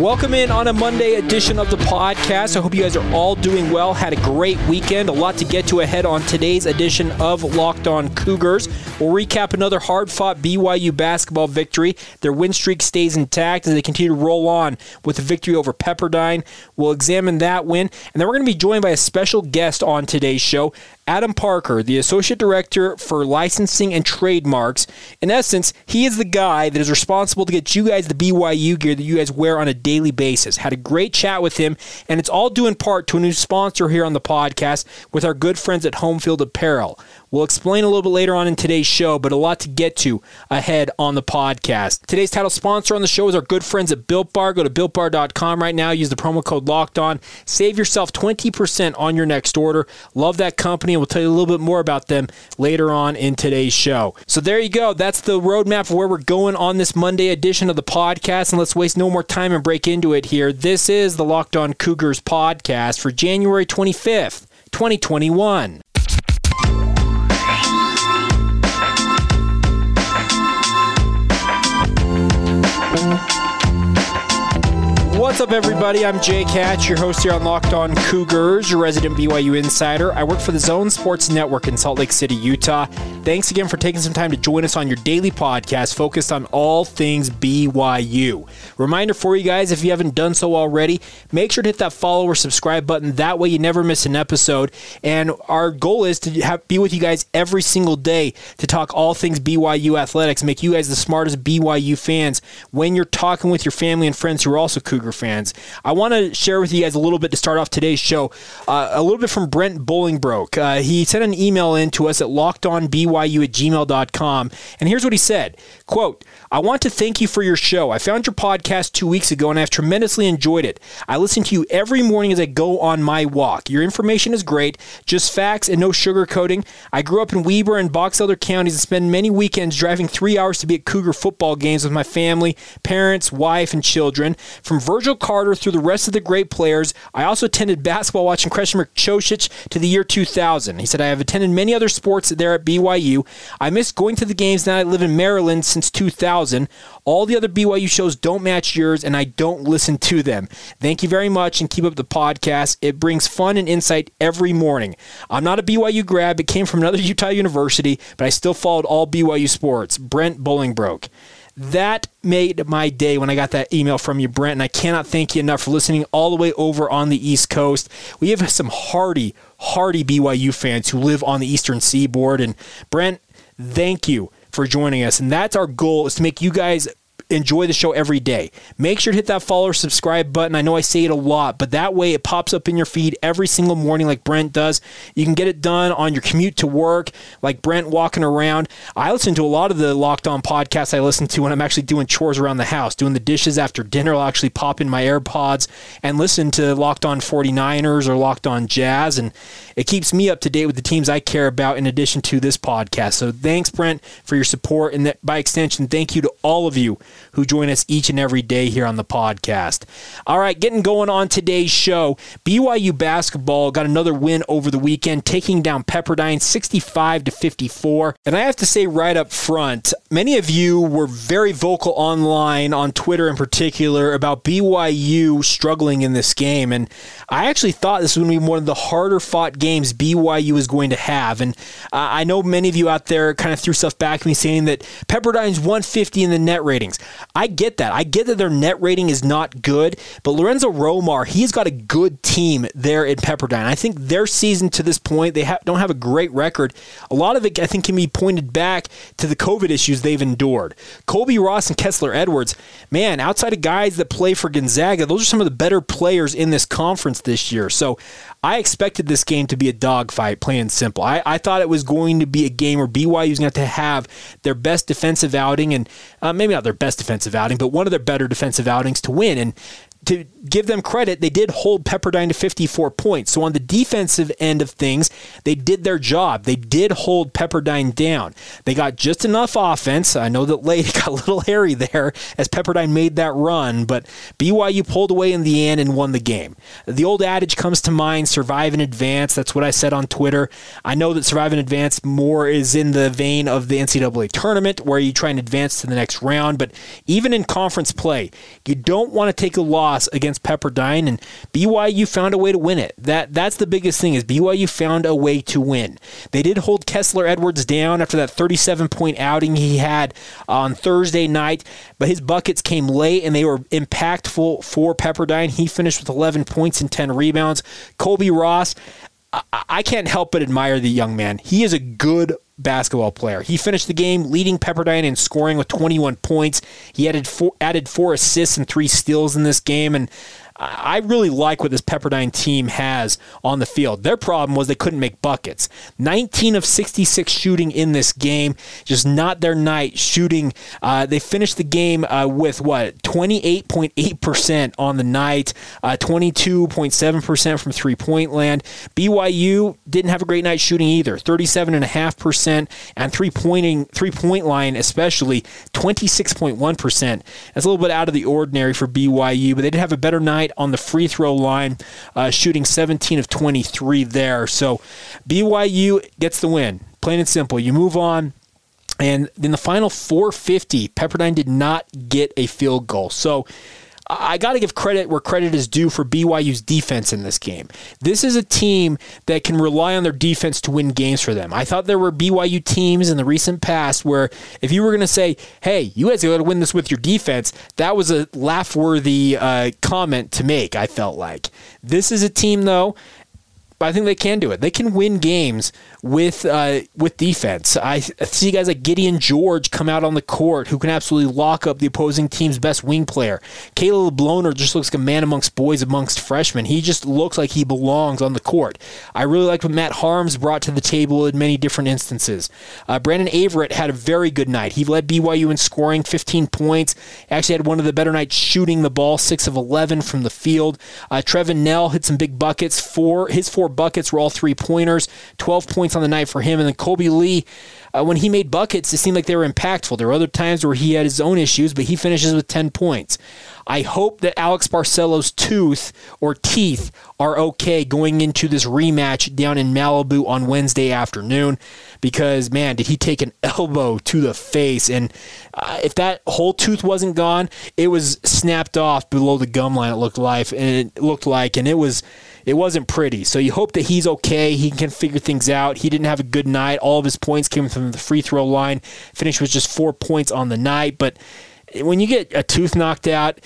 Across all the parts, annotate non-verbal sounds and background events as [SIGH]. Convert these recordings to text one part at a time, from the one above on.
Welcome in on a Monday edition of the podcast. I hope you guys are all doing well. Had a great weekend. A lot to get to ahead on today's edition of Locked On Cougars. We'll recap another hard fought BYU basketball victory. Their win streak stays intact as they continue to roll on with a victory over Pepperdine. We'll examine that win. And then we're going to be joined by a special guest on today's show. Adam Parker, the Associate Director for Licensing and Trademarks. In essence, he is the guy that is responsible to get you guys the BYU gear that you guys wear on a daily basis. Had a great chat with him, and it's all due in part to a new sponsor here on the podcast with our good friends at Homefield Apparel. We'll explain a little bit later on in today's show, but a lot to get to ahead on the podcast. Today's title sponsor on the show is our good friends at Built Bar. Go to builtbar.com right now. Use the promo code Locked On. Save yourself 20% on your next order. Love that company, and we'll tell you a little bit more about them later on in today's show. So there you go. That's the roadmap for where we're going on this Monday edition of the podcast. And let's waste no more time and break into it here. This is the Locked On Cougars podcast for January 25th, 2021. What's up, everybody? I'm Jay Hatch, your host here on Locked On Cougars, your resident BYU insider. I work for the Zone Sports Network in Salt Lake City, Utah. Thanks again for taking some time to join us on your daily podcast focused on all things BYU. Reminder for you guys if you haven't done so already, make sure to hit that follow or subscribe button. That way, you never miss an episode. And our goal is to have, be with you guys every single day to talk all things BYU athletics, make you guys the smartest BYU fans when you're talking with your family and friends who are also Cougar fans. I want to share with you guys a little bit to start off today's show. Uh, a little bit from Brent Bolingbroke. Uh, he sent an email in to us at lockedonbyu at gmail.com. And here's what he said Quote, I want to thank you for your show. I found your podcast two weeks ago and I've tremendously enjoyed it. I listen to you every morning as I go on my walk. Your information is great, just facts and no sugarcoating. I grew up in Weber and Box Elder counties and spend many weekends driving three hours to be at Cougar football games with my family, parents, wife, and children. From Virgil Carter through the rest of the great players, I also attended basketball watching Krešimir Ćosić to the year 2000. He said, I have attended many other sports there at BYU. I miss going to the games now I live in Maryland since 2000. All the other BYU shows don't match yours, and I don't listen to them. Thank you very much, and keep up the podcast. It brings fun and insight every morning. I'm not a BYU grad, but came from another [LAUGHS] Utah university, but I still followed all BYU sports. Brent Bolingbroke. That made my day when I got that email from you, Brent, and I cannot thank you enough for listening all the way over on the East Coast. We have some hardy, hardy BYU fans who live on the Eastern Seaboard, and Brent, thank you for joining us. And that's our goal is to make you guys enjoy the show every day. Make sure to hit that follow subscribe button. I know I say it a lot, but that way it pops up in your feed every single morning like Brent does. You can get it done on your commute to work, like Brent walking around. I listen to a lot of the Locked On podcasts I listen to when I'm actually doing chores around the house, doing the dishes after dinner. I'll actually pop in my AirPods and listen to Locked On 49ers or Locked On Jazz, and it keeps me up to date with the teams I care about in addition to this podcast. So thanks, Brent, for your support, and that by extension, thank you to all of you who join us each and every day here on the podcast. All right, getting going on today's show. BYU basketball got another win over the weekend, taking down Pepperdine 65 to 54. And I have to say right up front, many of you were very vocal online on Twitter in particular about BYU struggling in this game. And I actually thought this was going to be one of the harder fought games BYU is going to have. And I know many of you out there kind of threw stuff back at me saying that Pepperdine's 150 in the net ratings. I get that. I get that their net rating is not good, but Lorenzo Romar, he's got a good team there in Pepperdine. I think their season to this point, they ha- don't have a great record. A lot of it, I think, can be pointed back to the COVID issues they've endured. Colbey Ross and Kessler Edwards, man, outside of guys that play for Gonzaga, those are some of the better players in this conference this year. So I expected this game to be a dogfight, plain and simple. I, I thought it was going to be a game where BYU is going to have their best defensive outing, and uh, maybe not their best defensive outing, but one of their better defensive outings to win. And to give them credit, they did hold Pepperdine to 54 points. So on the defensive end of things, they did their job. They did hold Pepperdine down. They got just enough offense. I know that late [LAUGHS] got a little hairy there as Pepperdine made that run, but BYU pulled away in the end and won the game. The old adage comes to mind, survive and advance. That's what I said on Twitter. I know that survive and advance more is in the vein of the NCAA tournament where you try and advance to the next round, but even in conference play, you don't want to take a loss loss against Pepperdine, and BYU found a way to win it. That that's the biggest thing is BYU found a way to win. They did hold Kessler Edwards down after that 37 point outing he had on Thursday night, but his buckets came late and they were impactful for Pepperdine. He finished with 11 points and 10 rebounds. Colbey Ross, I can't help but admire the young man. He is a good basketball player. He finished the game leading Pepperdine in scoring with 21 points. He added four, added four assists and three steals in this game, and I really like what this Pepperdine team has on the field. Their problem was they couldn't make buckets. 19 of 66 shooting in this game, just not their night shooting. Uh, they finished the game uh, with what 28.8% on the night, uh, 22.7% from three point land. BYU didn't have a great night shooting either, 37.5%, and three pointing three point line especially 26.1%. That's a little bit out of the ordinary for BYU, but they did have a better night on the free throw line, uh, shooting 17 of 23 there. So BYU gets the win. Plain and simple. You move on. And in the final 450, Pepperdine did not get a field goal. So I got to give credit where credit is due for BYU's defense in this game. This is a team that can rely on their defense to win games for them. I thought there were BYU teams in the recent past where if you were going to say, hey, you guys got to win this with your defense, that was a laugh worthy uh, comment to make, I felt like. This is a team, though, I think they can do it. They can win games with uh, with defense. I see guys like Gideon George come out on the court who can absolutely lock up the opposing team's best wing player. Caleb Lohner just looks like a man amongst boys amongst freshmen. He just looks like he belongs on the court. I really like what Matt Haarms brought to the table in many different instances. Uh, Brandon Averette had a very good night. He led BYU in scoring 15 points. Actually had one of the better nights shooting the ball, 6 of 11 from the field. Uh, Trevin Knell hit some big buckets. Four His four buckets were all three pointers, 12 points on the night for him. And then Kolby Lee, uh, when he made buckets, it seemed like they were impactful. There were other times where he had his own issues, but he finishes with 10 points. I hope that Alex Barcelo's tooth or teeth are okay going into this rematch down in Malibu on Wednesday afternoon because, man, did he take an elbow to the face. And uh, if that whole tooth wasn't gone, it was snapped off below the gum line, it looked like. And it looked like, and it was it wasn't pretty. So you hope that he's okay. He can figure things out. He didn't have a good night. All of his points came from the free throw line. Finish was just four points on the night. But when you get a tooth knocked out,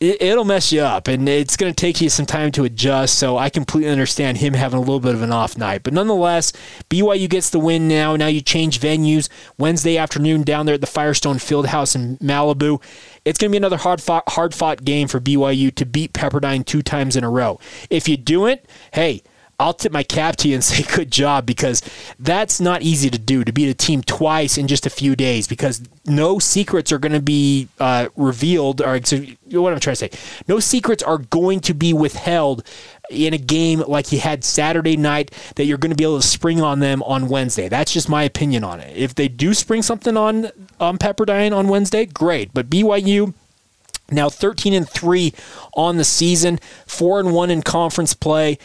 it, will mess you up and it's going to take you some time to adjust. So I completely understand him having a little bit of an off night. But nonetheless, BYU gets the win now. Now you change venues Wednesday afternoon down there at the Firestone Fieldhouse in Malibu. It's going to be another hard fought, hard fought game for BYU to beat Pepperdine two times in a row. If you do it, hey, I'll tip my cap to you and [LAUGHS] say good job because that's not easy to do to beat a team twice in just a few days because no secrets are going to be uh, revealed or what I'm trying to say. No secrets are going to be withheld in a game like you had Saturday night that you're going to be able to spring on them on Wednesday. That's just my opinion on it. If they do spring something on on Pepperdine on Wednesday, great. But BYU now 13 and 3 on the season, 4 and 1 in conference play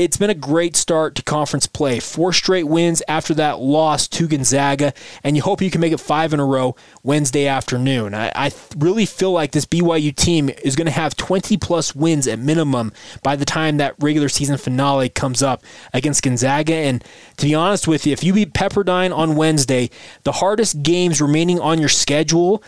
it's been a great start to conference play. Four straight wins after that loss to Gonzaga, and you hope you can make it five in a row Wednesday afternoon. I, I really feel like this BYU team is going to have 20 plus wins at minimum by the time that regular season finale comes up against Gonzaga. And to be honest with you, if you beat Pepperdine on Wednesday, the hardest games remaining on your schedule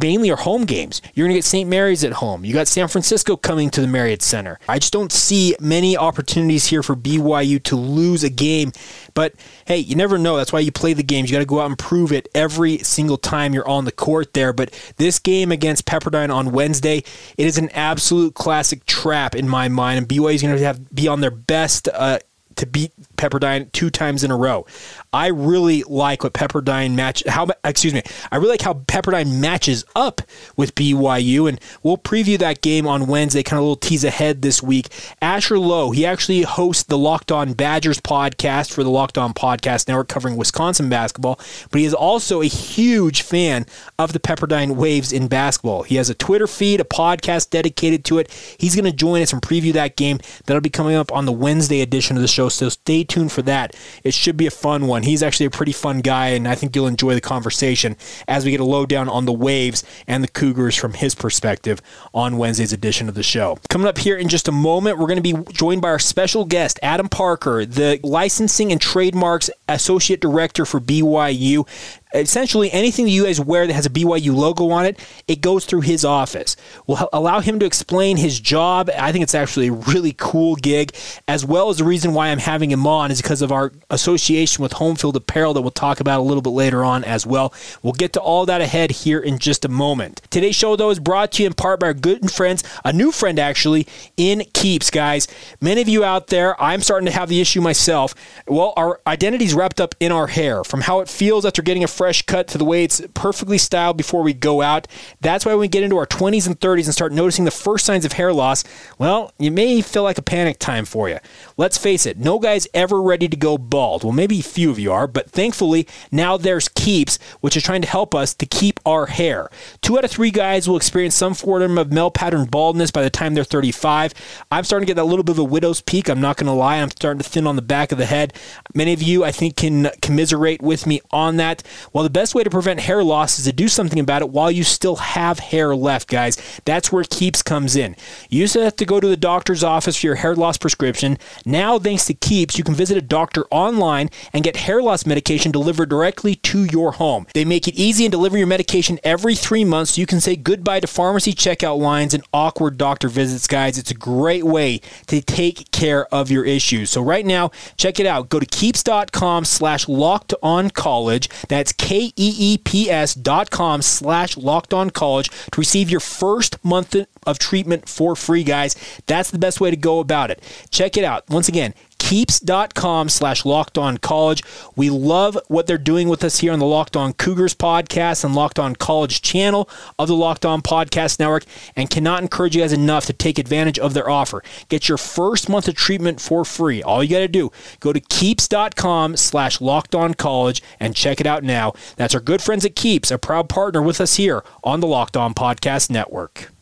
mainly are home games. You're going to get St. Mary's at home. You got San Francisco coming to the Marriott Center. I just don't see many opportunities here for BYU to lose a game. But hey, you never know. That's why you play the games. You got to go out and prove it every single time you're on the court there. But this game against Pepperdine on Wednesday, it is an absolute classic trap in my mind. And BYU is going to have be on their best uh, to beat Pepperdine two times in a row. I really like what Pepperdine match how excuse me. I really like how Pepperdine matches up with BYU, and we'll preview that game on Wednesday. Kind of a little tease ahead this week. Asher Lowe, he actually hosts the Locked On Badgers podcast for the Locked On Podcast Network, covering Wisconsin basketball. But he is also a huge fan of the Pepperdine Waves in basketball. He has a Twitter feed, a podcast dedicated to it. He's going to join us and preview that game. That'll be coming up on the Wednesday edition of the show. So stay tuned for that. It should be a fun one. He's actually a pretty fun guy, and I think you'll enjoy the conversation as we get a lowdown on the Waves and the Cougars from his perspective on Wednesday's edition of the show. Coming up here in just a moment, we're going to be joined by our special guest, Adam Parker, the licensing and trademarks associate director for BYU essentially anything that you guys wear that has a BYU logo on it, it goes through his office. We'll allow him to explain his job. I think it's actually a really cool gig, as well as the reason why I'm having him on is because of our association with Home Field Apparel that we'll talk about a little bit later on as well. We'll get to all that ahead here in just a moment. Today's show, though, is brought to you in part by our good friends, a new friend actually, in Keeps, guys. Many of you out there, I'm starting to have the issue myself. Well, our identity's wrapped up in our hair, from how it feels after getting a fresh cut to the way it's perfectly styled before we go out. That's why when we get into our 20s and 30s and start noticing the first signs of hair loss, well, you may feel like a panic time for you. Let's face it, no guy's ever ready to go bald. Well, maybe a few of you are, but thankfully, now there's Keeps, which is trying to help us to keep our hair. Two out of three guys will experience some form of male pattern baldness by the time they're 35. I'm starting to get that little bit of a widow's peak. I'm not going to lie. I'm starting to thin on the back of the head. Many of you, I think, can commiserate with me on that. Well, the best way to prevent hair loss is to do something about it while you still have hair left, guys. That's where Keeps comes in. You used to have to go to the doctor's office for your hair loss prescription. Now, thanks to Keeps, you can visit a doctor online and get hair loss medication delivered directly to your home. They make it easy and deliver your medication every three months so you can say goodbye to pharmacy checkout lines and awkward doctor visits, guys. It's a great way to take care of your issues. So right now, check it out. Go to keeps.com slash locked on college. That's K-E-E-P-S dot com slash locked on college to receive your first month of treatment for free, guys. That's the best way to go about it. Check it out. Once again, keeps.com slash locked on college. We love what they're doing with us here on the Locked On Cougars podcast and Locked On College channel of the Locked On Podcast Network and cannot encourage you guys enough to take advantage of their offer. Get your first month of treatment for free. All you got to do, go to keeps.com slash locked on college and check it out now. That's our good friends at Keeps, a proud partner with us here on the Locked On Podcast Network.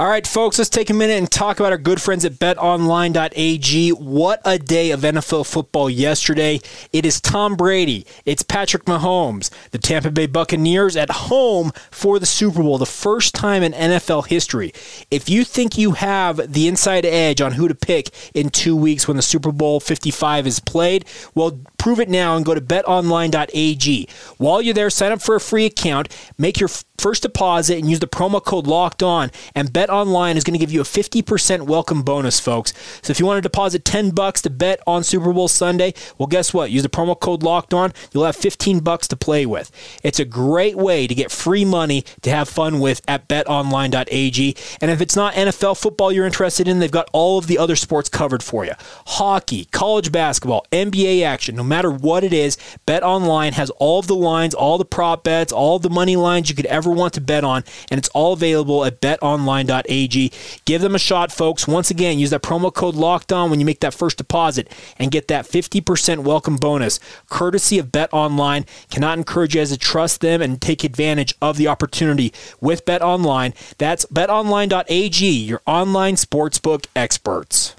All right, folks, let's take a minute and talk about our good friends at betonline.ag. What a day of NFL football yesterday. It is Tom Brady, it's Patrick Mahomes, the Tampa Bay Buccaneers at home for the Super Bowl, the first time in NFL history. If you think you have the inside edge on who to pick in two weeks when the Super Bowl 55 is played, well, prove it now and go to betonline.ag. While you're there, sign up for a free account, make your first deposit and use the promo code locked on and bet online is going to give you a 50% welcome bonus folks. So if you want to deposit 10 bucks to bet on super bowl sunday well guess what? Use the promo code locked on you'll have 15 bucks to play with. It's a great way to get free money to have fun with at betonline.ag and if it's not nfl football you're interested in they've got all of the other sports covered for you. Hockey college basketball nba action no matter what it is bet online has all of the lines all the prop bets all the money lines you could ever want to bet on, and it's all available at betonline.ag. Give them a shot, folks. Once again, use that promo code locked on when you make that first deposit and get that 50% welcome bonus, courtesy of BetOnline. Cannot encourage you guys to trust them and take advantage of the opportunity with BetOnline. That's betonline.ag, your online sportsbook experts.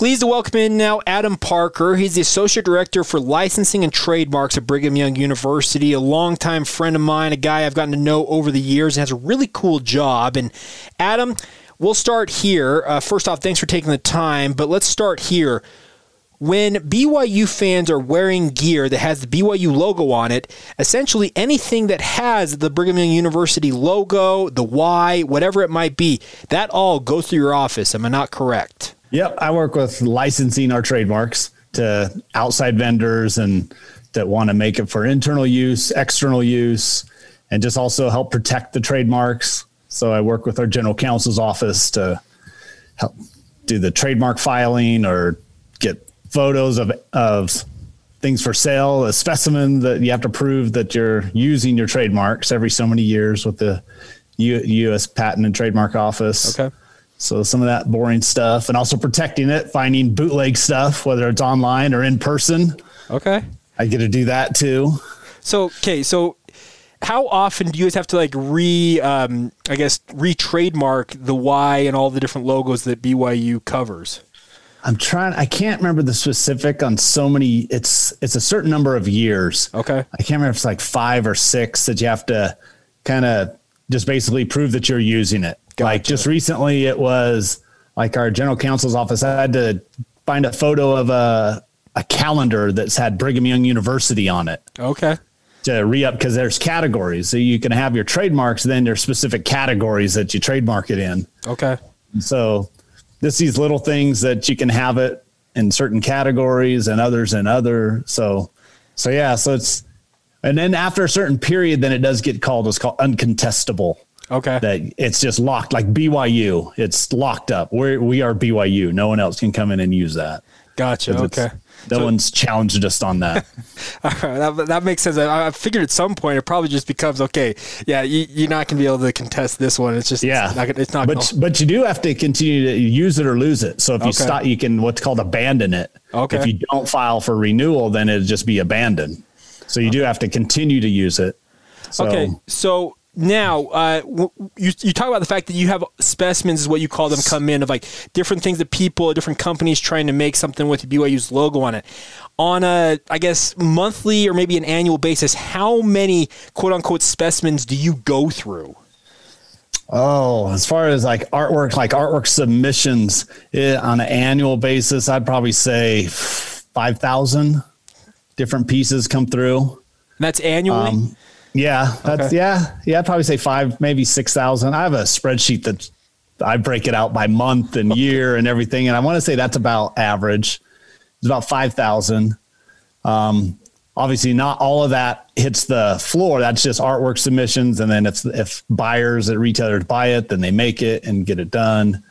Pleased to welcome in now Adam Parker. He's the Associate Director for Licensing and Trademarks at Brigham Young University, a longtime friend of mine, a guy I've gotten to know over the years, and has a really cool job. And Adam, we'll start here. Uh, first off, thanks for taking the time, but let's start here. When BYU fans are wearing gear that has the BYU logo on it, essentially anything that has the Brigham Young University logo, the Y, whatever it might be, that all goes through your office. Am I not correct? Yep, I work with licensing our trademarks to outside vendors and that want to make it for internal use, external use, and just also help protect the trademarks. So I work with our general counsel's office to help do the trademark filing or get photos of of things for sale, a specimen that you have to prove that you're using your trademarks every so many years with the U- U.S. Patent and Trademark Office. Okay. So some of that boring stuff, and also protecting it, finding bootleg stuff, whether it's online or in person. Okay. I get to do that too. So okay, so how often do you guys have to like re, um, I guess, re-trademark the Y and all the different logos that BYU covers? I'm trying. I can't remember the specific on so many. It's it's a certain number of years. Okay. I can't remember if it's like five or six that you have to kind of just basically prove that you're using it. Like just recently, it was like our general counsel's office I had to find a photo of a a calendar that's had Brigham Young University on it Okay. to re up because there's categories. So you can have your trademarks, then there's specific categories that you trademark it in. Okay. So this these little things that you can have it in certain categories and others in other. So so yeah, so it's and then after a certain period, then it does get called what's called uncontestable. Okay. That it's just locked like BYU. It's locked up. We're we are BYU. No one else can come in and use that. Gotcha. Okay. No So- one's challenged us on that. [LAUGHS] All right, that, that makes sense. I, I figured at some point it probably just becomes okay. Yeah, you, you're not going to be able to contest this one. It's just Yeah, It's not. It's not but gonna- but you do have to continue to use it or lose it. So if you Okay. stop, you can what's called abandon it. Okay. If you don't file for renewal, then it'll just be abandoned. So you do have to continue to use it. So, Okay, so now uh, you you talk about the fact that you have specimens, is what you call them, come in of like different things that people, different companies trying to make something with the BYU's logo on it. On a, I guess, monthly or maybe an annual basis, how many quote unquote specimens do you go through? Oh, as far as like artwork, like artwork submissions eh, on an annual basis, I'd probably say five thousand different pieces come through. And that's annually. Um, Yeah, that's Okay. yeah, yeah. I'd probably say five, maybe six thousand. I have a spreadsheet that I break it out by month and year and everything, and I want to say that's about average. It's about five thousand. Um, obviously, not all of that hits the floor. That's just artwork submissions, and then if if buyers at retailers buy it, then they make it and get it done.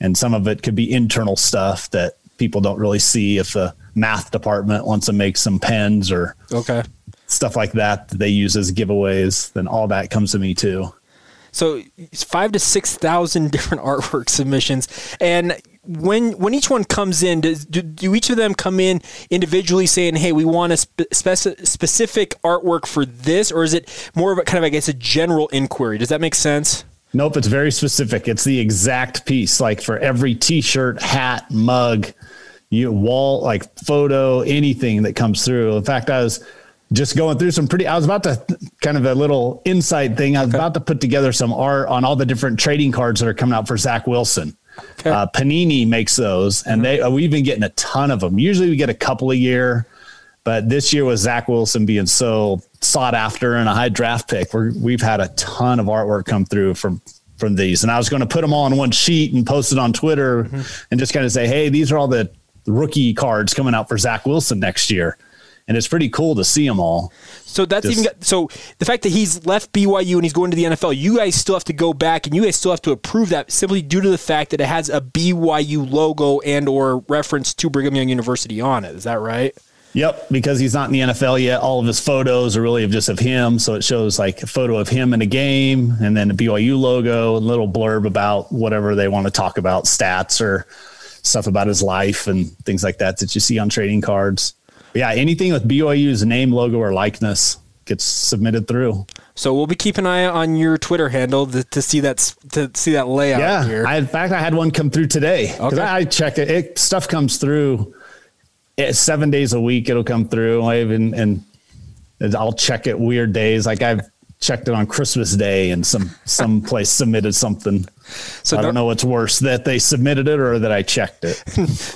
And some of it could be internal stuff that people don't really see. If the math department wants to make some pens or okay. stuff like that that they use as giveaways, then all that comes to me too. So it's five to six thousand [LAUGHS] different artwork submissions, and when when each one comes in, does, do, do each of them come in individually saying, "Hey, we want a spe- speci- specific artwork for this," or is it more of a kind of I guess a general inquiry? Does that make sense? Nope, it's very specific. It's the exact piece. Like for every t-shirt, hat, mug, you wall, like photo, anything that comes through. In fact, I was just going through some pretty I was about to kind of a little insight thing. I was about to put together some art on all the different trading cards that are coming out for Zach Wilson. Okay. Uh, Panini makes those, and they uh, we've been getting a ton of them. Usually, we get a couple a year, but this year with Zach Wilson being so sought after and a high draft pick, we're, we've had a ton of artwork come through from from these. And I was going to put them all on one sheet and post it on Twitter, and just kind of say, "Hey, these are all the rookie cards coming out for Zach Wilson next year." And it's pretty cool to see them all. So that's Just- even got, so the fact that he's left BYU and he's going to the NFL, you guys still have to go back and you guys still have to approve that simply due to the fact that it has a BYU logo and or reference to Brigham Young University on it. Is that right? Yep, because he's not in the NFL yet. All of his photos are really just of him. So it shows like a photo of him in a game and then a BYU logo, a little blurb about whatever they want to talk about, stats or stuff about his life and things like that that you see on trading cards. But yeah, anything with BYU's name, logo, or likeness gets submitted through. So we'll be keeping an eye on your Twitter handle to, to see that to see that layout Yeah, here. I, in fact, I had one come through today because Okay. I checked it. it. Stuff comes through eh, seven days a week. It'll come through. I even and I'll check it weird days. Like I've checked it on Christmas Day, and some some [LAUGHS] place submitted something. So I no- don't know what's worse that they submitted it or that I checked it.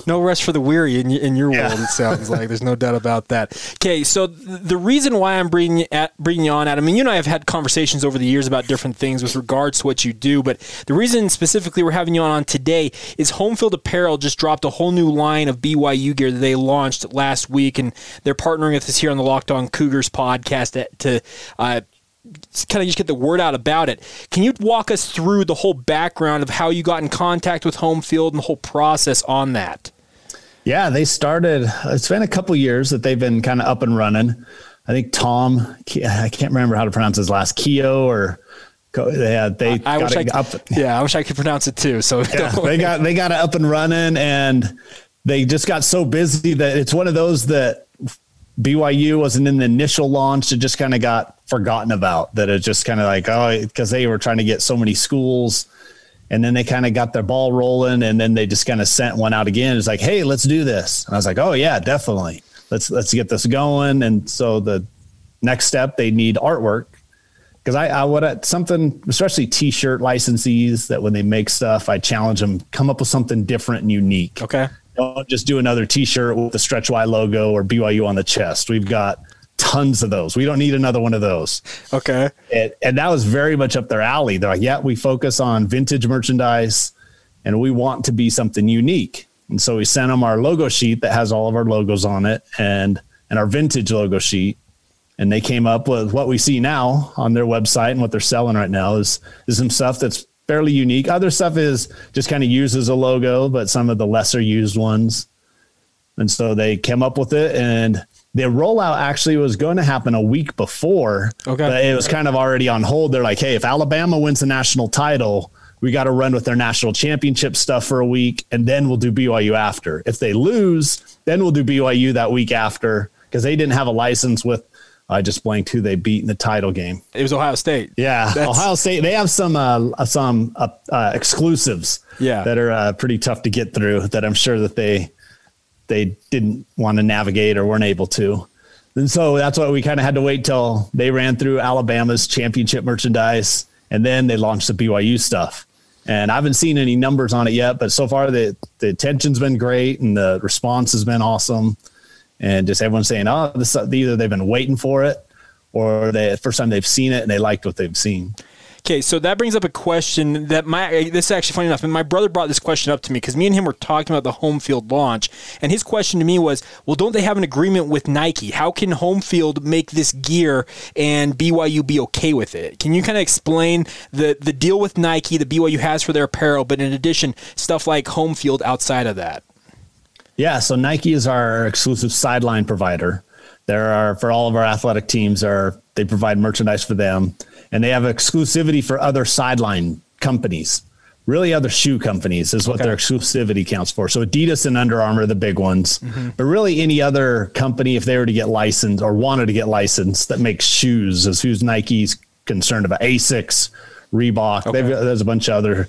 [LAUGHS] no rest for the weary in, in your Yeah. world. It sounds like there's no doubt about that. Okay, so th- the reason why I'm bringing you at, bringing you on, Adam, I mean, you and I have had conversations over the years about different things with regards to what you do, but the reason specifically we're having you on, on today is Home Field Apparel just dropped a whole new line of BYU gear that they launched last week, and they're partnering with us here on the Locked On Cougars podcast to. Uh, kind of just get the word out about it. Can you walk us through the whole background of how you got in contact with Home Field and the whole process on that? Yeah, they started. It's been a couple years that they've been kind of up and running. I think Tom, I can't remember how to pronounce his last Keo or yeah, they I, I wish I, up. Yeah, I wish I could pronounce it too. So yeah, they got they got it up and running, and they just got so busy that it's one of those that BYU wasn't in the initial launch. It just kind of got forgotten about. That it just kind of like oh, because they were trying to get so many schools, and then they kind of got their ball rolling, and then they just kind of sent one out again. It's like, hey, let's do this. And I was like, oh yeah, definitely. Let's let's get this going. And so the next step, they need artwork because I, I would something, especially t-shirt licensees that when they make stuff, I challenge them come up with something different and unique. Okay. Don't just do another t-shirt with the Stretch Y logo or BYU on the chest. We've got tons of those. We don't need another one of those. Okay. And, and that was very much up their alley. They're like, yeah, we focus on vintage merchandise and we want to be something unique. And so we sent them our logo sheet that has all of our logos on it and and our vintage logo sheet and they came up with what we see now on their website and what they're selling right now is is some stuff that's fairly unique. Other stuff is just kind of used as a logo, but some of the lesser used ones. And so they came up with it and the rollout actually was going to happen a week before. Okay. But it was kind of already on hold. They're like, hey, if Alabama wins the national title, we got to run with their national championship stuff for a week and then we'll do BYU after. If they lose, then we'll do BYU that week after because they didn't have a license with I just blanked who they beat in the title game. It was Ohio State. Yeah, That's... Ohio State. They have some uh, some uh, uh, exclusives. Yeah. that are uh, pretty tough to get through. That I'm sure that they they didn't want to navigate or weren't able to. And so that's why we kind of had to wait till they ran through Alabama's championship merchandise, and then they launched the BYU stuff. And I haven't seen any numbers on it yet, but so far the the attention's been great and the response has been awesome and just everyone saying, "Oh, this either they've been waiting for it, or the first time they've seen it and they liked what they've seen." Okay, so that brings up a question that my this is actually funny enough. And my brother brought this question up to me because me and him were talking about the home field launch, and his question to me was, "Well, don't they have an agreement with Nike? How can home field make this gear and BYU be okay with it? Can you kind of explain the the deal with Nike that BYU has for their apparel, but in addition, stuff like home field outside of that?" Yeah, so Nike is our exclusive sideline provider. There are for all of our athletic teams are they provide merchandise for them and they have exclusivity for other sideline companies. Really other shoe companies is what okay. their exclusivity counts for. So Adidas and Under Armour are the big ones. Mm-hmm. But really any other company if they were to get licensed or wanted to get licensed that makes shoes is who's Nike's concerned about. Asics, Reebok, okay. there's a bunch of other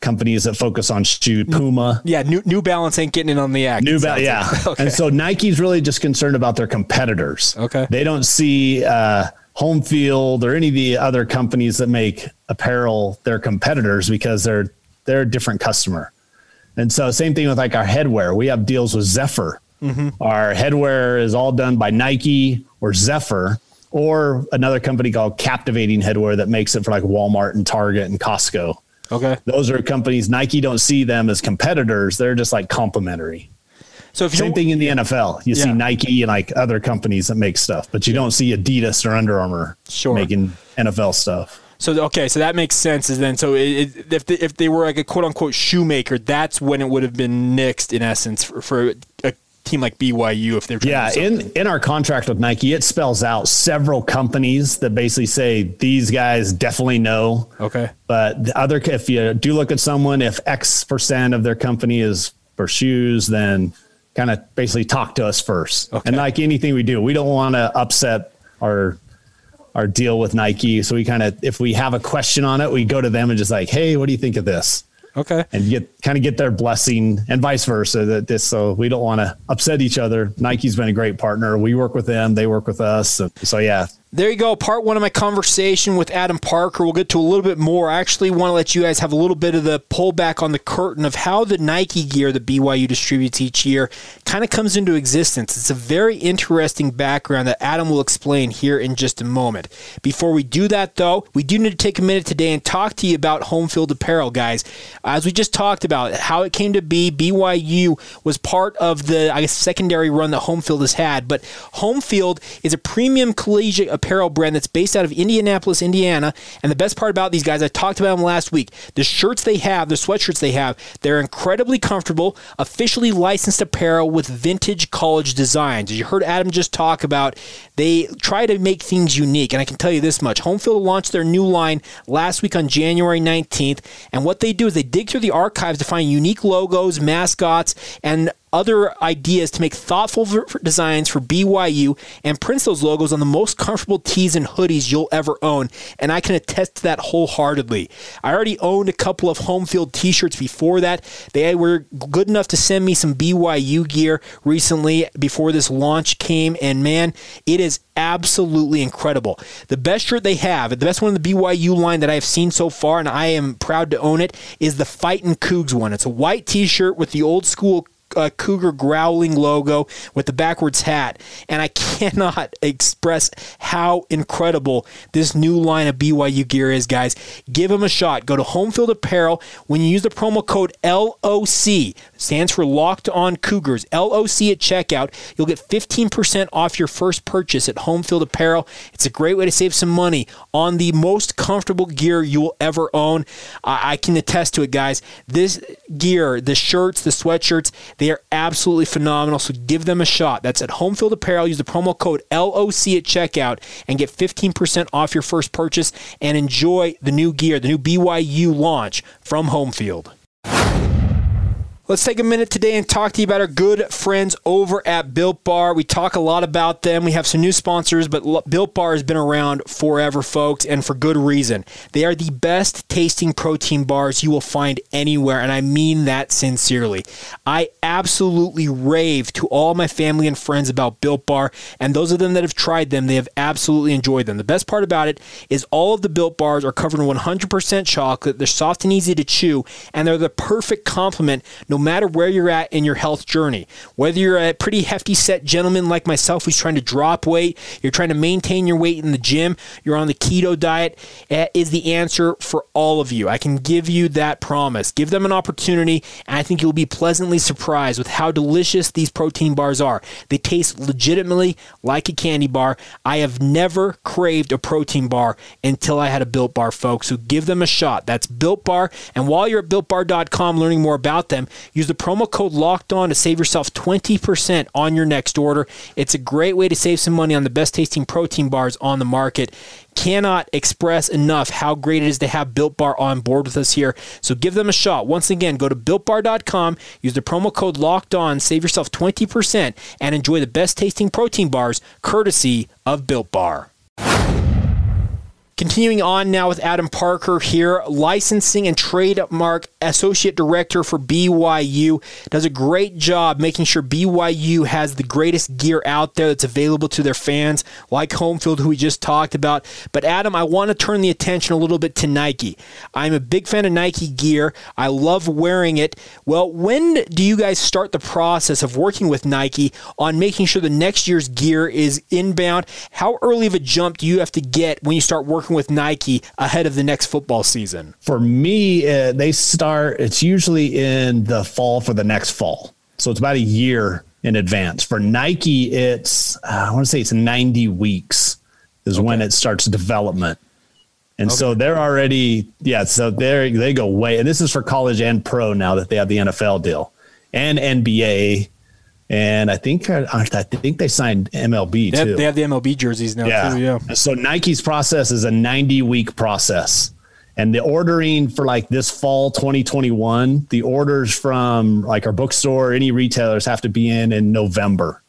companies that focus on shoe Puma. Yeah, New, New Balance ain't getting in on the act. New Balance, yeah. [LAUGHS] okay. And so Nike's really just concerned about their competitors. Okay. They don't see uh, Home Field or any of the other companies that make apparel their competitors because they're they're a different customer. And so same thing with like our headwear. We have deals with Zephyr. Mm-hmm. Our headwear is all done by Nike or Zephyr or another company called Captivating Headwear that makes it for like Walmart and Target and Costco. Okay. Those are companies Nike don't see them as competitors. They're just like complementary. So if same thing in the NFL, you yeah. see Nike and like other companies that make stuff, but you don't see Adidas or Under Armour sure. making NFL stuff. So okay, so that makes sense. Is then so it, it, if they, if they were like a quote unquote shoemaker, that's when it would have been nixed in essence for, for a team like BYU if they're yeah in in our contract with Nike it spells out several companies that basically say these guys definitely know. Okay. But the other if you do look at someone if X percent of their company is for shoes then kind of basically talk to us first. Okay. and like anything we do we don't want to upset our our deal with Nike. So we kind of if we have a question on it we go to them and just like hey what do you think of this Okay. And get kind of get their blessing and vice versa. That this so we don't want to upset each other. Nike's been a great partner. We work with them, they work with us. So, so yeah. There you go. Part one of my conversation with Adam Parker. We'll get to a little bit more. I actually want to let you guys have a little bit of the pullback on the curtain of how the Nike gear that BYU distributes each year kind of comes into existence. It's a very interesting background that Adam will explain here in just a moment. Before we do that, though, we do need to take a minute today and talk to you about home field apparel, guys. As we just talked about, how it came to be, BYU was part of the, I guess, secondary run that home field has had. But home field is a premium collegiate apparel brand that's based out of Indianapolis, Indiana. And the best part about these guys, I talked about them last week. The shirts they have, the sweatshirts they have, they're incredibly comfortable, officially licensed apparel with vintage college designs. As you heard Adam just talk about, they try to make things unique. And I can tell you this much Homefield launched their new line last week on January 19th. And what they do is they dig through the archives to find unique logos, mascots, and other ideas to make thoughtful designs for BYU and prints those logos on the most comfortable tees and hoodies you'll ever own. And I can attest to that wholeheartedly. I already owned a couple of home field t shirts before that. They were good enough to send me some BYU gear recently before this launch came. And man, it is absolutely incredible. The best shirt they have, the best one in the BYU line that I have seen so far, and I am proud to own it, is the Fightin' Cougs one. It's a white t shirt with the old school uh, cougar growling logo with the backwards hat. And I [LAUGHS] cannot express how incredible this new line of BYU gear is, guys. Give them a shot. Go to Homefield Apparel. When you use the promo code LOC, stands for Locked On Cougars, LOC at checkout, you'll get 15% off your first purchase at Homefield Apparel. It's a great way to save some money on the most comfortable gear you will ever own. I, I can attest to it, guys. This gear, the shirts, the sweatshirts, they are absolutely phenomenal, so give them a shot. That's at Homefield Apparel. Use the promo code LOC at checkout and get 15% off your first purchase and enjoy the new gear, the new BYU launch from Homefield. Let's take a minute today and talk to you about our good friends over at Built Bar. We talk a lot about them. We have some new sponsors, but Built Bar has been around forever, folks, and for good reason. They are the best tasting protein bars you will find anywhere, and I mean that sincerely. I absolutely rave to all my family and friends about Built Bar, and those of them that have tried them, they have absolutely enjoyed them. The best part about it is all of the Built Bars are covered in 100% chocolate. They're soft and easy to chew, and they're the perfect complement. No no matter where you're at in your health journey. Whether you're a pretty hefty set gentleman like myself who's trying to drop weight, you're trying to maintain your weight in the gym, you're on the keto diet, eh, is the answer for all of you. I can give you that promise. Give them an opportunity, and I think you'll be pleasantly surprised with how delicious these protein bars are. They taste legitimately like a candy bar. I have never craved a protein bar until I had a Built Bar, folks. So give them a shot. That's Built Bar. And while you're at BuiltBar.com learning more about them, Use the promo code locked on to save yourself 20% on your next order. It's a great way to save some money on the best tasting protein bars on the market. Cannot express enough how great it is to have Built Bar on board with us here. So give them a shot. Once again, go to builtbar.com, use the promo code locked on, save yourself 20%, and enjoy the best tasting protein bars courtesy of Built Bar. Continuing on now with Adam Parker here, licensing and trademark associate director for BYU, does a great job making sure BYU has the greatest gear out there that's available to their fans, like Homefield, who we just talked about. But Adam, I want to turn the attention a little bit to Nike. I'm a big fan of Nike gear. I love wearing it. Well, when do you guys start the process of working with Nike on making sure the next year's gear is inbound? How early of a jump do you have to get when you start working? Working with Nike ahead of the next football season? For me, uh, they start, it's usually in the fall for the next fall. So it's about a year in advance. For Nike, it's, uh, I want to say it's 90 weeks is okay. when it starts development. And okay. so they're already, yeah, so they they go way, and this is for college and pro now that they have the NFL deal and NBA and I think uh, I think they signed MLB they too. Have, they have the MLB jerseys now yeah. too. Yeah. So Nike's process is a 90 week process, and the ordering for like this fall 2021, the orders from like our bookstore, any retailers have to be in in November.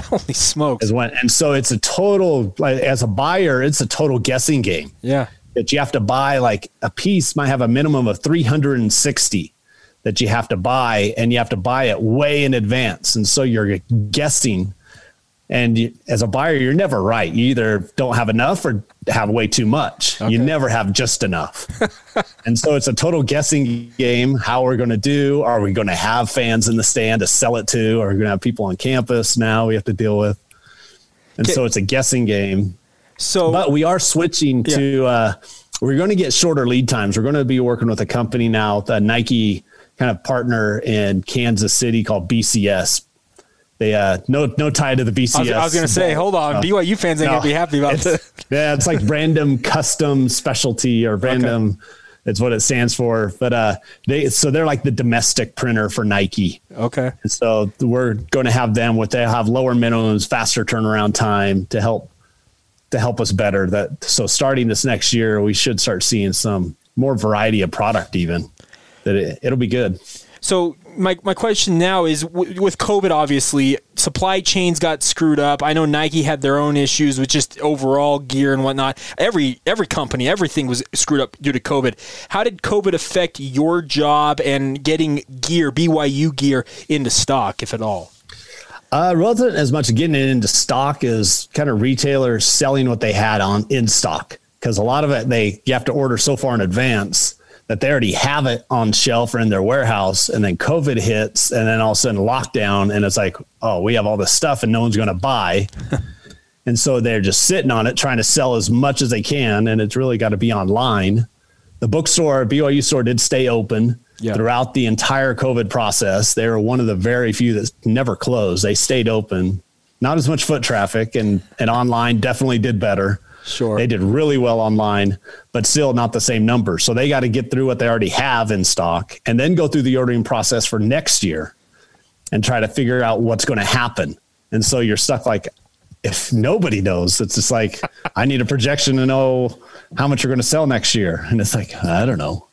Holy smokes! Is when, and so it's a total like as a buyer, it's a total guessing game. Yeah. That you have to buy like a piece might have a minimum of 360 that you have to buy and you have to buy it way in advance. And so you're guessing And you, as a buyer, you're never right. You either don't have enough or have way too much. Okay. You never have just enough. [LAUGHS] and so it's a total guessing game. How we're going to do? Are we going to have fans in the stand to sell it to? Are we going to have people on campus now we have to deal with? And okay. so it's a guessing game. So, but we are switching yeah. to, uh, we're going to get shorter lead times. We're going to be working with a company now, the Nike kind of partner in Kansas City called BCS, they uh no no tie to the BCS. I was, was going to say, hold on, BYU fans ain't no, going to be happy about this. [LAUGHS] Yeah, it's like random custom specialty or random. Okay. It's what it stands for. But uh, they so they're like the domestic printer for Nike. Okay. And so we're going to have them with they have lower minimums, faster turnaround time to help to help us better. That so starting this next year, we should start seeing some more variety of product. Even that it, it'll be good. So my, my question now is w- with COVID, obviously, supply chains got screwed up. I know Nike had their own issues with just overall gear and whatnot. Every every company, everything was screwed up due to COVID. How did COVID affect your job and getting gear, BYU gear, into stock, if at all? Uh, wasn't as much getting it into stock as kind of retailers selling what they had on in stock because a lot of it they you have to order so far in advance that they already have it on shelf or in their warehouse and then covid hits and then all of a sudden lockdown and it's like oh we have all this stuff and no one's going to buy. [LAUGHS] And so they're just sitting on it trying to sell as much as they can and it's really got to be online. The bookstore byu store did stay open yeah. throughout the entire covid process. They were one of the very few that never closed. They stayed open. Not as much foot traffic and and online definitely did better Sure. They did really well online, but still not the same number. So they got to get through what they already have in stock and then go through the ordering process for next year and try to figure out what's going to happen. And so you're stuck like, if nobody knows, it's just like, [LAUGHS] I need a projection to know how much you're going to sell next year. And it's like, I don't know.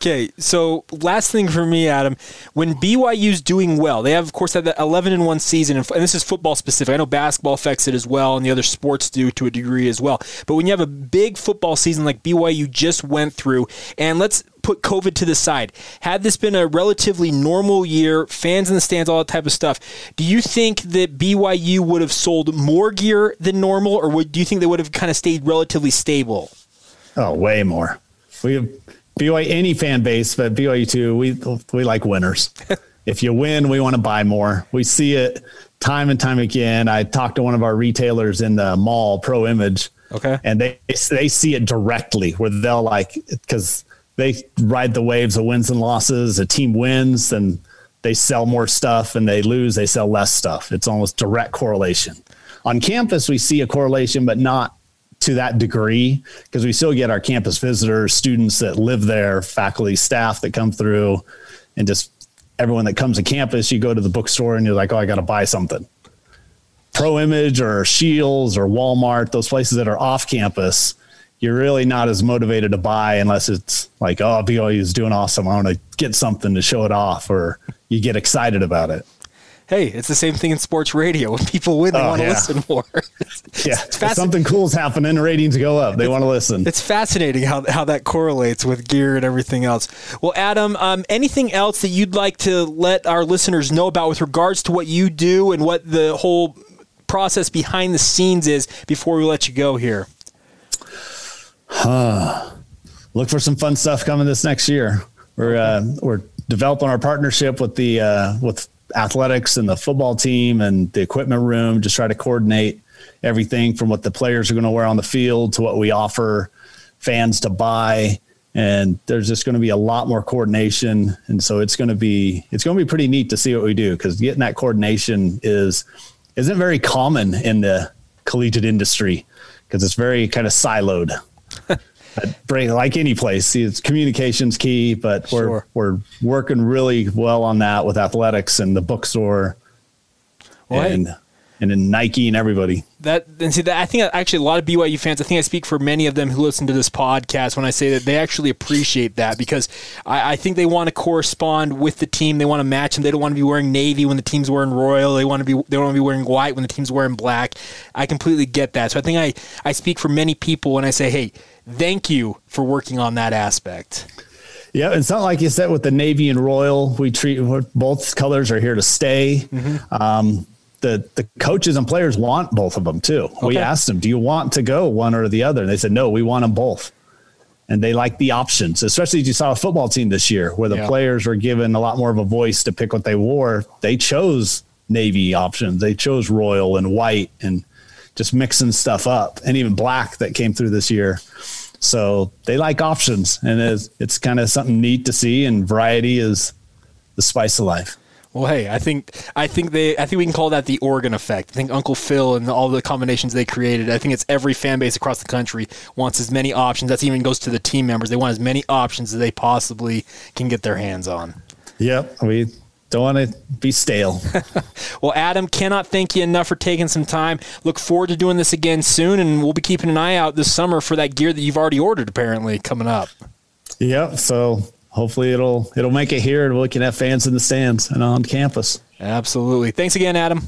Okay, so last thing for me, Adam, when BYU's doing well, they have, of course, had that 11 and 1 season, and this is football specific. I know basketball affects it as well, and the other sports do to a degree as well. But when you have a big football season like BYU just went through, and let's put COVID to the side. Had this been a relatively normal year, fans in the stands, all that type of stuff, do you think that BYU would have sold more gear than normal, or would, do you think they would have kind of stayed relatively stable? Oh, way more. We have BYU any fan base, but BYU too. We we like winners. [LAUGHS] if you win, we want to buy more. We see it time and time again. I talked to one of our retailers in the mall, Pro Image. Okay. And they they see it directly where they'll like because they ride the waves of wins and losses. A team wins and they sell more stuff, and they lose, they sell less stuff. It's almost direct correlation. On campus, we see a correlation, but not to that degree because we still get our campus visitors, students that live there, faculty, staff that come through, and just everyone that comes to campus. You go to the bookstore and you're like, oh, I got to buy something. Pro Image or Shields or Walmart, those places that are off campus, you're really not as motivated to buy unless it's like, oh, BYU is doing awesome. I want to get something to show it off, or you get excited about it hey, it's the same thing in sports radio. When people win, they oh, want to yeah. listen more. [LAUGHS] yeah, it's fasc- something cool's happening, ratings go up. They want to listen. It's fascinating how, how that correlates with gear and everything else. Well, Adam, um, anything else that you'd like to let our listeners know about with regards to what you do and what the whole process behind the scenes is before we let you go here? Huh. Look for some fun stuff coming this next year. We're uh, we're developing our partnership with the uh, with athletics and the football team and the equipment room, just try to coordinate everything from what the players are going to wear on the field to what we offer fans to buy. And there's just going to be a lot more coordination. And so it's going to be, it's going to be pretty neat to see what we do because getting that coordination is, isn't very common in the collegiate industry because it's very kind of siloed. Like any place, it's communications key, but we're sure. we're working really well on that with athletics and the bookstore, well, and and in Nike and everybody. That and see that I think actually a lot of BYU fans. I think I speak for many of them who listen to this podcast when I say that they actually appreciate that because I, I think they want to correspond with the team. They want to match them. They don't want to be wearing navy when the team's wearing royal. They want to be they don't want to be wearing white when the team's wearing black. I completely get that. So I think I I speak for many people when I say, hey thank you for working on that aspect. Yeah, it's not like you said with the navy and royal. We treat both colors are here to stay. Mm-hmm. Um, the the coaches and players want both of them too. Okay. We asked them, "Do you want to go one or the other?" And they said, "No, we want them both." And they like the options, especially as you saw a football team this year where the yeah. players were given a lot more of a voice to pick what they wore. They chose navy options. They chose royal and white and just mixing stuff up, and even black that came through this year. So they like options, and it's, it's kind of something neat to see. And variety is the spice of life. Well, hey, I think I think they I think we can call that the Oregon effect. I think Uncle Phil and all the combinations they created. I think it's every fan base across the country wants as many options. That even goes to the team members. They want as many options as they possibly can get their hands on. Yep, we don't want to be stale. [LAUGHS] well, Adam, cannot thank you enough for taking some time. Look forward to doing this again soon, and we'll be keeping an eye out this summer for that gear that you've already ordered. Apparently, coming up. Yep. So hopefully it'll it'll make it here, and we can have fans in the stands and on campus. Absolutely. Thanks again, Adam.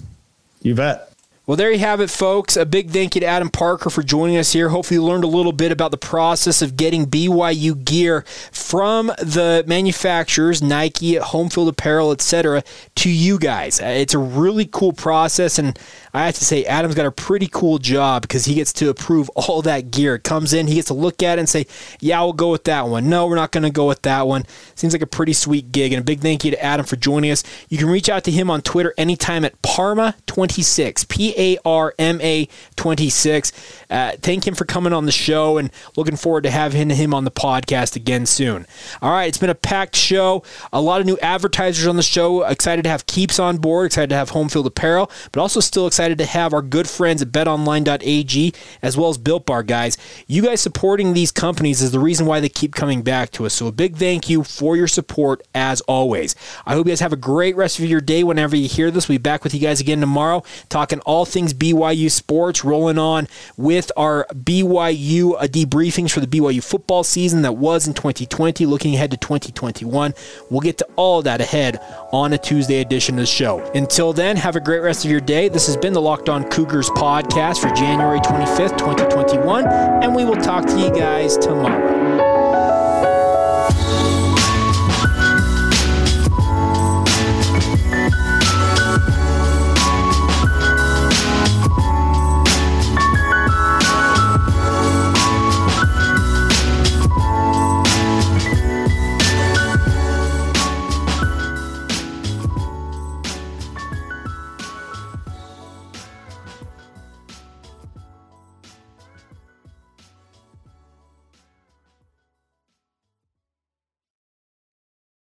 You bet. Well, there you have it, folks. A big thank you to Adam Parker for joining us here. Hopefully, you learned a little bit about the process of getting BYU gear from the manufacturers, Nike, Home Field Apparel, etc., to you guys. Uh, it's a really cool process, and I have to say, Adam's got a pretty cool job because he gets to approve all that gear. It comes in, he gets to look at it and say, Yeah, we'll go with that one. No, we're not going to go with that one. Seems like a pretty sweet gig. And a big thank you to Adam for joining us. You can reach out to him on Twitter anytime at Parma26, P A R M A 26. Uh, thank him for coming on the show and looking forward to having him on the podcast again soon. All right, it's been a packed show. A lot of new advertisers on the show. Excited to have Keeps on board, excited to have Home Field Apparel, but also still excited excited to have our good friends at betonline.ag as well as Built Bar guys. You guys supporting these companies is the reason why they keep coming back to us. So a big thank you for your support as always. I hope you guys have a great rest of your day whenever you hear this. We'll be back with you guys again tomorrow talking all things BYU sports, rolling on with our BYU uh, debriefings for the BYU football season that was in 2020, looking ahead to 2021. We'll get to all that ahead on a Tuesday edition of the show. Until then, have a great rest of your day. This has been the Locked On Cougars podcast for January 25th, 2021, and we will talk to you guys tomorrow.